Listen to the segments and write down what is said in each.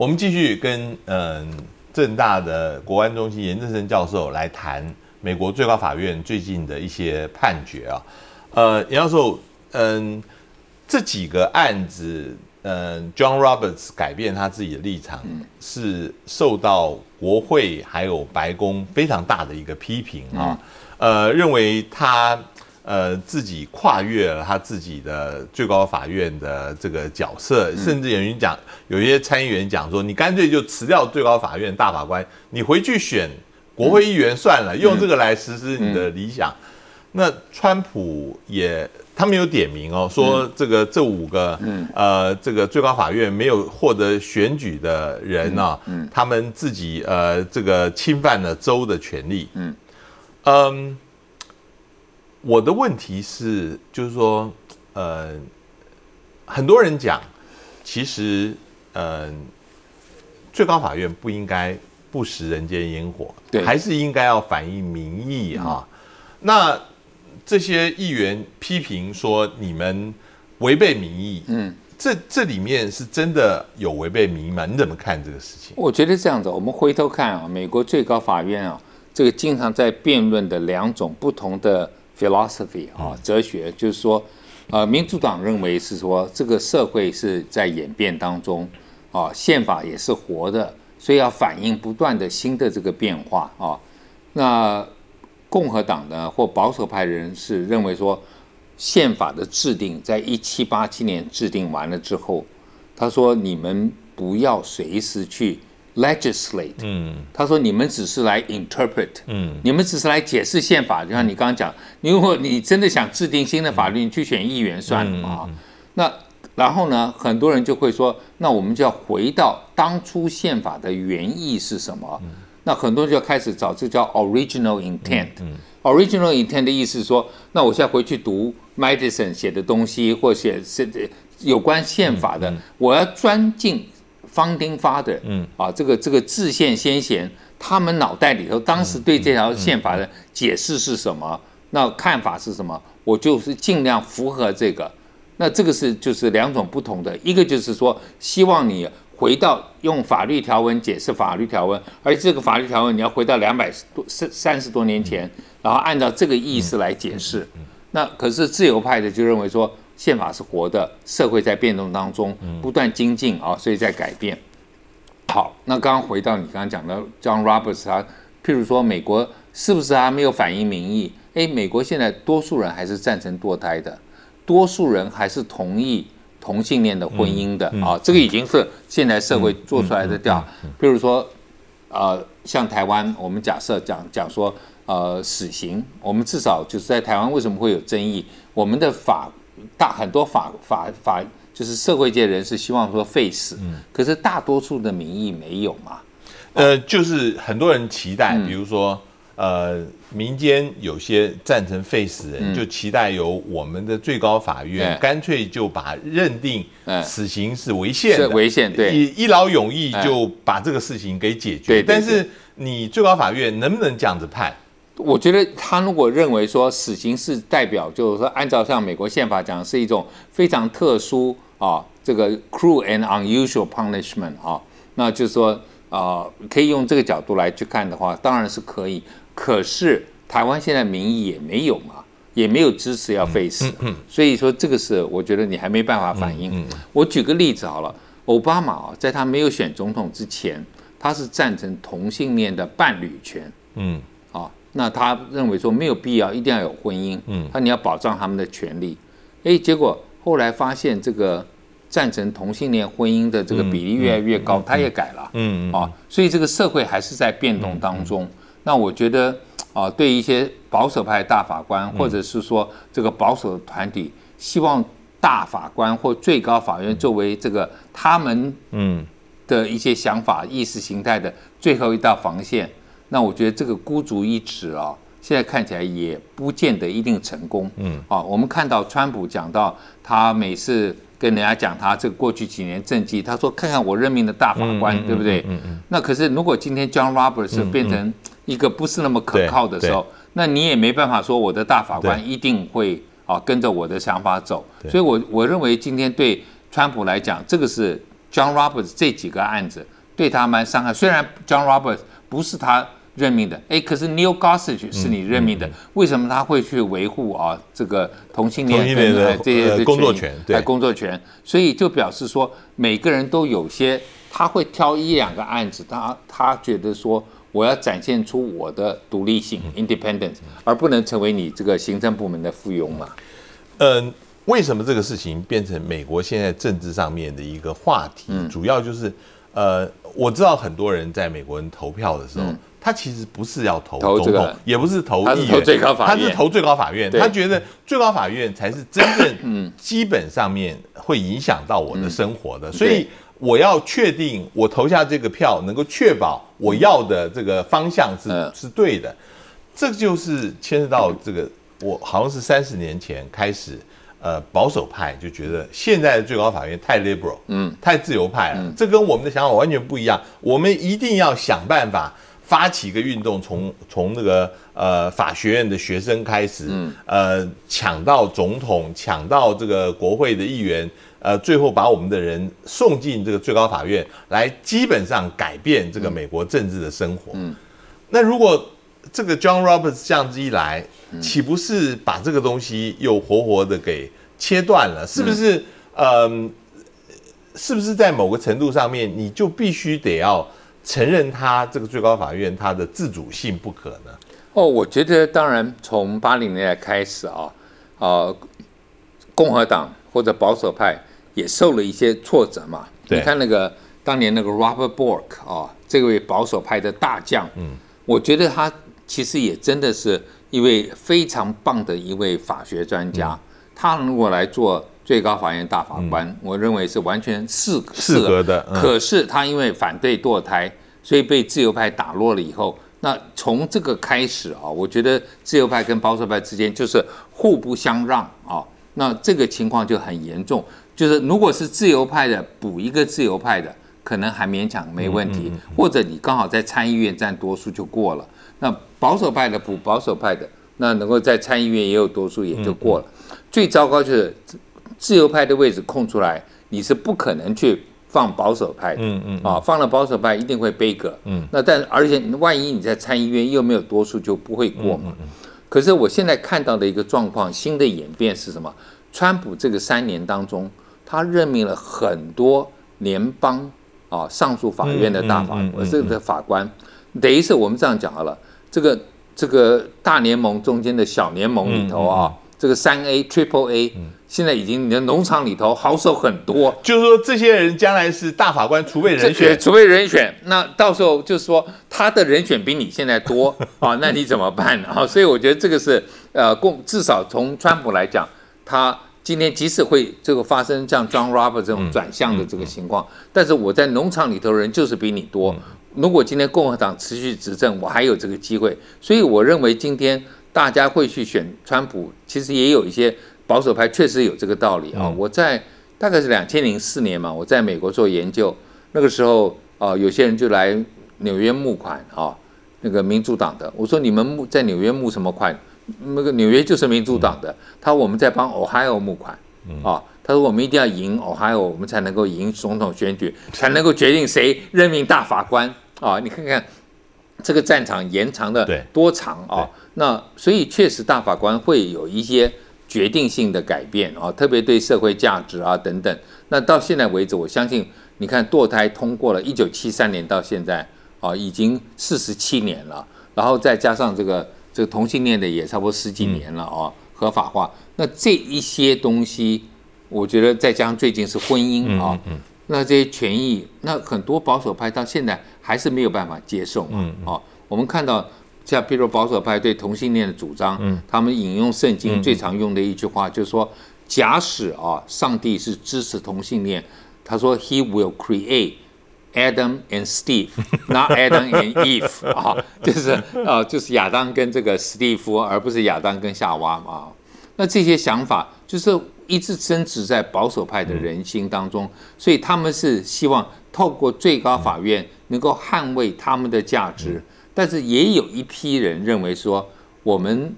我们继续跟嗯正大的国安中心严正生教授来谈美国最高法院最近的一些判决啊。呃，严教授，嗯，这几个案子，嗯，John Roberts 改变他自己的立场，是受到国会还有白宫非常大的一个批评啊。呃，认为他。呃，自己跨越了他自己的最高法院的这个角色，甚至有人讲，有一些参议员讲说，你干脆就辞掉最高法院大法官，你回去选国会议员算了，用这个来实施你的理想。那川普也，他们有点名哦，说这个这五个，呃，这个最高法院没有获得选举的人呢，他们自己呃，这个侵犯了州的权利。嗯，嗯。我的问题是，就是说，呃，很多人讲，其实，呃，最高法院不应该不食人间烟火，对，还是应该要反映民意啊。那这些议员批评说你们违背民意，嗯，这这里面是真的有违背民意吗？你怎么看这个事情？我觉得这样子，我们回头看啊，美国最高法院啊，这个经常在辩论的两种不同的。Philosophy 啊，哲学就是说，呃，民主党认为是说这个社会是在演变当中，啊，宪法也是活的，所以要反映不断的新的这个变化啊。那共和党呢，或保守派人士认为说，宪法的制定在一七八七年制定完了之后，他说你们不要随时去。legislate，嗯，他说你们只是来 interpret，嗯，你们只是来解释宪法，就像你刚刚讲，如果你真的想制定新的法律，你去选议员算了嘛，那然后呢，很多人就会说，那我们就要回到当初宪法的原意是什么？那很多人就要开始找这叫 original intent，original intent 的意思是说，那我现在回去读 Madison 写的东西，或写是有关宪法的，我要钻进。方丁发的，嗯啊，这个这个制宪先贤，他们脑袋里头当时对这条宪法的解释是什么？那看法是什么？我就是尽量符合这个。那这个是就是两种不同的，一个就是说希望你回到用法律条文解释法律条文，而这个法律条文你要回到两百多三三十多年前，然后按照这个意思来解释。那可是自由派的就认为说。宪法是活的，社会在变动当中不断精进啊，所以在改变。好，那刚刚回到你刚刚讲的 John Roberts，他譬如说美国是不是还没有反映民意？诶，美国现在多数人还是赞成堕胎的，多数人还是同意同性恋的婚姻的啊，这个已经是现在社会做出来的调。譬如说，呃，像台湾，我们假设讲讲说，呃，死刑，我们至少就是在台湾为什么会有争议？我们的法。大很多法法法就是社会界人士希望说废死，可是大多数的民意没有嘛？呃，就是很多人期待，比如说呃，民间有些赞成废死人，就期待由我们的最高法院干脆就把认定死刑是违宪的，违宪对，一一劳永逸就把这个事情给解决。但是你最高法院能不能这样子判？我觉得他如果认为说死刑是代表，就是说按照像美国宪法讲是一种非常特殊啊，这个 cruel and unusual punishment 啊，那就是说啊，可以用这个角度来去看的话，当然是可以。可是台湾现在民意也没有嘛，也没有支持要废死，所以说这个是我觉得你还没办法反映。我举个例子好了，奥巴马啊，在他没有选总统之前，他是赞成同性恋的伴侣权，嗯。那他认为说没有必要一定要有婚姻，嗯，他你要保障他们的权利，哎，结果后来发现这个赞成同性恋婚姻的这个比例越来越高，他也改了，嗯啊，所以这个社会还是在变动当中。那我觉得啊，对一些保守派大法官或者是说这个保守的团体，希望大法官或最高法院作为这个他们嗯的一些想法意识形态的最后一道防线。那我觉得这个孤注一掷啊，现在看起来也不见得一定成功。嗯，啊，我们看到川普讲到他每次跟人家讲他这过去几年政绩，他说看看我任命的大法官，对不对？嗯嗯。那可是如果今天 John Roberts 变成一个不是那么可靠的时候，那你也没办法说我的大法官一定会啊跟着我的想法走。所以我我认为今天对川普来讲，这个是 John Roberts 这几个案子对他蛮伤害。虽然 John Roberts 不是他任命的，哎，可是 Neil Gorsuch 是你任命的，为什么他会去维护啊这个同性恋的这些工作权？对，工作权，所以就表示说每个人都有些，他会挑一两个案子，他他觉得说我要展现出我的独立性 （independence），而不能成为你这个行政部门的附庸嘛。嗯。为什么这个事情变成美国现在政治上面的一个话题？主要就是，呃，我知道很多人在美国人投票的时候，他其实不是要投总统，也不是投议员，他是投最高法院。他觉得最高法院才是真正基本上面会影响到我的生活的，所以我要确定我投下这个票能够确保我要的这个方向是是对的。这就是牵涉到这个，我好像是三十年前开始。呃，保守派就觉得现在的最高法院太 liberal，嗯，太自由派了，这跟我们的想法完全不一样。我们一定要想办法发起一个运动，从从那个呃法学院的学生开始，嗯，呃，抢到总统，抢到这个国会的议员，呃，最后把我们的人送进这个最高法院，来基本上改变这个美国政治的生活。嗯，那如果这个 John Roberts 这样子一来，岂不是把这个东西又活活的给切断了？是不是？嗯，是不是在某个程度上面，你就必须得要承认他这个最高法院他的自主性不可呢？哦，我觉得当然，从八零年代开始啊，啊，共和党或者保守派也受了一些挫折嘛。你看那个当年那个 Robert Bork 啊，这位保守派的大将，嗯，我觉得他其实也真的是。一位非常棒的一位法学专家，他如果来做最高法院大法官，我认为是完全适适合的。可是他因为反对堕胎，所以被自由派打落了以后，那从这个开始啊，我觉得自由派跟保守派之间就是互不相让啊，那这个情况就很严重。就是如果是自由派的补一个自由派的，可能还勉强没问题，或者你刚好在参议院占多数就过了。那保守派的补保守派的，那能够在参议院也有多数也就过了。最糟糕就是自由派的位置空出来，你是不可能去放保守派的。嗯嗯。啊，放了保守派一定会背个。嗯。那但而且万一你在参议院又没有多数，就不会过嘛。嗯嗯。可是我现在看到的一个状况，新的演变是什么？川普这个三年当中，他任命了很多联邦啊上诉法院的大法这个法官，等于是我们这样讲好了。这个这个大联盟中间的小联盟里头啊，这个三 A Triple A，现在已经你的农场里头好手很多。就是说，这些人将来是大法官储备人选，储备人选。那到时候就是说，他的人选比你现在多 啊，那你怎么办啊？所以我觉得这个是呃，共至少从川普来讲，他今天即使会这个发生像 John Robert 这种转向的这个情况，但是我在农场里头人就是比你多。如果今天共和党持续执政，我还有这个机会，所以我认为今天大家会去选川普，其实也有一些保守派确实有这个道理啊。我在大概是两千零四年嘛，我在美国做研究，那个时候啊，有些人就来纽约募款啊，那个民主党的，我说你们募在纽约募什么款？那个纽约就是民主党的，他说我们在帮 Ohio 募款啊。他说：“我们一定要赢 Ohio，我们才能够赢总统选举，才能够决定谁任命大法官啊！你看看这个战场延长的多长啊！那所以确实大法官会有一些决定性的改变啊，特别对社会价值啊等等。那到现在为止，我相信你看堕胎通过了，一九七三年到现在啊，已经四十七年了，然后再加上这个这个同性恋的也差不多十几年了啊，合法化。那这一些东西。”我觉得再加上最近是婚姻啊，那这些权益，那很多保守派到现在还是没有办法接受嘛。哦，我们看到像比如保守派对同性恋的主张，他们引用圣经最常用的一句话就是说，假使啊，上帝是支持同性恋，他说 He will create Adam and Steve, not Adam and Eve 啊，就是啊，就是亚当跟这个史蒂夫，而不是亚当跟夏娃嘛。那这些想法就是。一直深植在保守派的人心当中，所以他们是希望透过最高法院能够捍卫他们的价值。但是也有一批人认为说，我们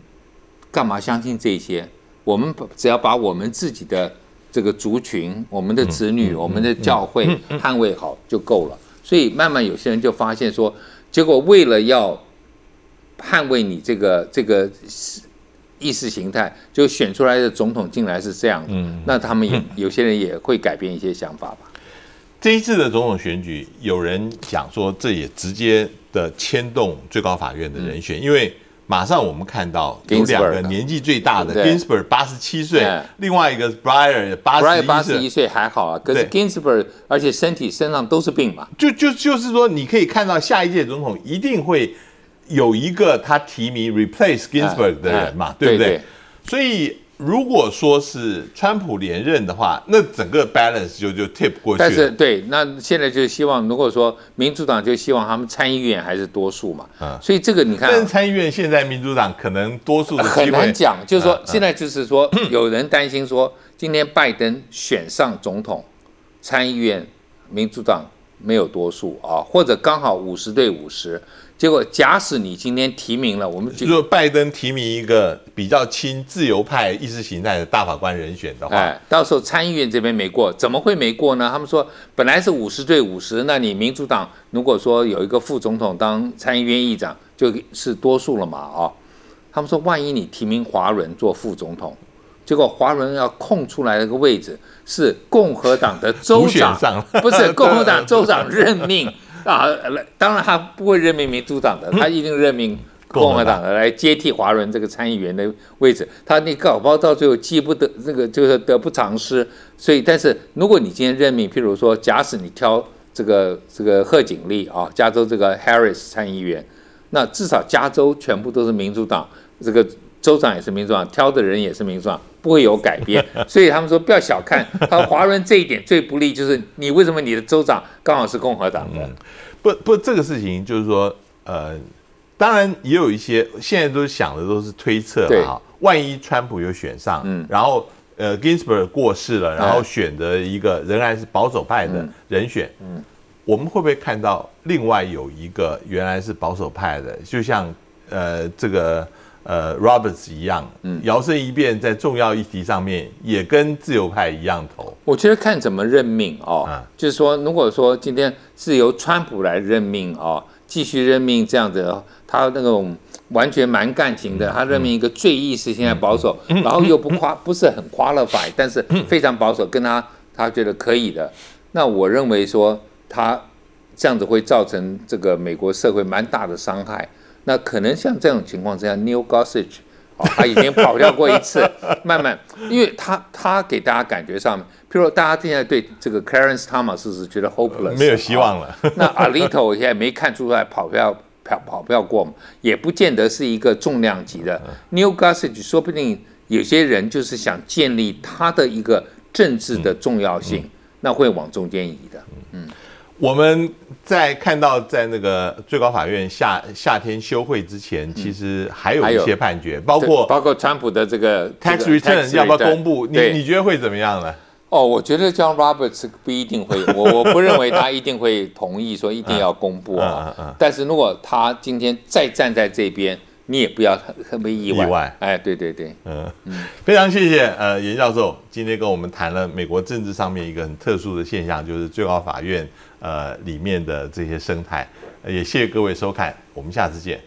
干嘛相信这些？我们只要把我们自己的这个族群、我们的子女、我们的教会捍卫好就够了。所以慢慢有些人就发现说，结果为了要捍卫你这个这个意识形态，就选出来的总统竟然是这样，那他们也有些人也会改变一些想法吧。这一次的总统选举，有人讲说这也直接的牵动最高法院的人选，因为马上我们看到有两个年纪最大的 Ginsburg 八十七岁，另外一个 Breyer 八十一岁。还好啊，可是 Ginsburg 而且身体身上都是病嘛，就就就是说你可以看到下一届总统一定会有一个他提名 replace Ginsburg 的人嘛，对不对？所以。如果说是川普连任的话，那整个 balance 就就 tip 过去。但是对，那现在就希望，如果说民主党就希望他们参议院还是多数嘛。嗯。所以这个你看，但参议院现在民主党可能多数的很难讲，就是说现在就是说 有人担心说，今天拜登选上总统，参议院民主党没有多数啊，或者刚好五十对五十。结果，假使你今天提名了，我们就说拜登提名一个比较亲自由派意识形态的大法官人选的话，哎，到时候参议院这边没过，怎么会没过呢？他们说本来是五十对五十，那你民主党如果说有一个副总统当参议院议长，就是多数了嘛？啊，他们说万一你提名华伦做副总统，结果华伦要空出来那个位置是共和党的州长，不是共和党州长任命。啊，当然他不会任命民主党的，他一定任命共和党的来接替华伦这个参议员的位置。他那搞不好到最后既不得这个就是得不偿失。所以，但是如果你今天任命，譬如说，假使你挑这个这个贺锦丽啊，加州这个 Harris 参议员，那至少加州全部都是民主党，这个州长也是民主党，挑的人也是民主党，不会有改变。所以他们说不要小看他华伦这一点最不利，就是你为什么你的州长刚好是共和党的？不不，这个事情就是说，呃，当然也有一些现在都想的都是推测哈，万一川普有选上，嗯，然后呃，Ginsburg 过世了，然后选的一个仍然是保守派的人选，嗯，我们会不会看到另外有一个原来是保守派的，就像呃这个呃 Roberts 一样，嗯，摇身一变在重要议题上面也跟自由派一样投？我觉得看怎么任命哦，就是说，如果说今天是由川普来任命哦，继续任命这样子，他那种完全蛮干型的，他任命一个最意识现在保守，然后又不夸 不是很 qualify，但是非常保守，跟他他觉得可以的，那我认为说他这样子会造成这个美国社会蛮大的伤害。那可能像这种情况之下，New Gossage。他已经跑掉过一次，慢慢，因为他他给大家感觉上，譬如大家现在对这个 Clarence Thomas 是觉得 hopeless，没有希望了。那 Alito 现在没看出来跑票跑跑票过嘛，也不见得是一个重量级的。New Gossage 说不定有些人就是想建立他的一个政治的重要性，那会往中间移的。嗯。我们在看到在那个最高法院夏夏天休会之前，其实还有一些判决，包括包括川普的这个 tax return 要不要公布？你你觉得会怎么样呢？哦，我觉得 John Roberts 不一定会，我我不认为他一定会同意说一定要公布啊。但是如果他今天再站在这边。你也不要特别意外，意外。哎，对对对，嗯。嗯，非常谢谢呃严教授今天跟我们谈了美国政治上面一个很特殊的现象，就是最高法院呃里面的这些生态，也谢谢各位收看，我们下次见。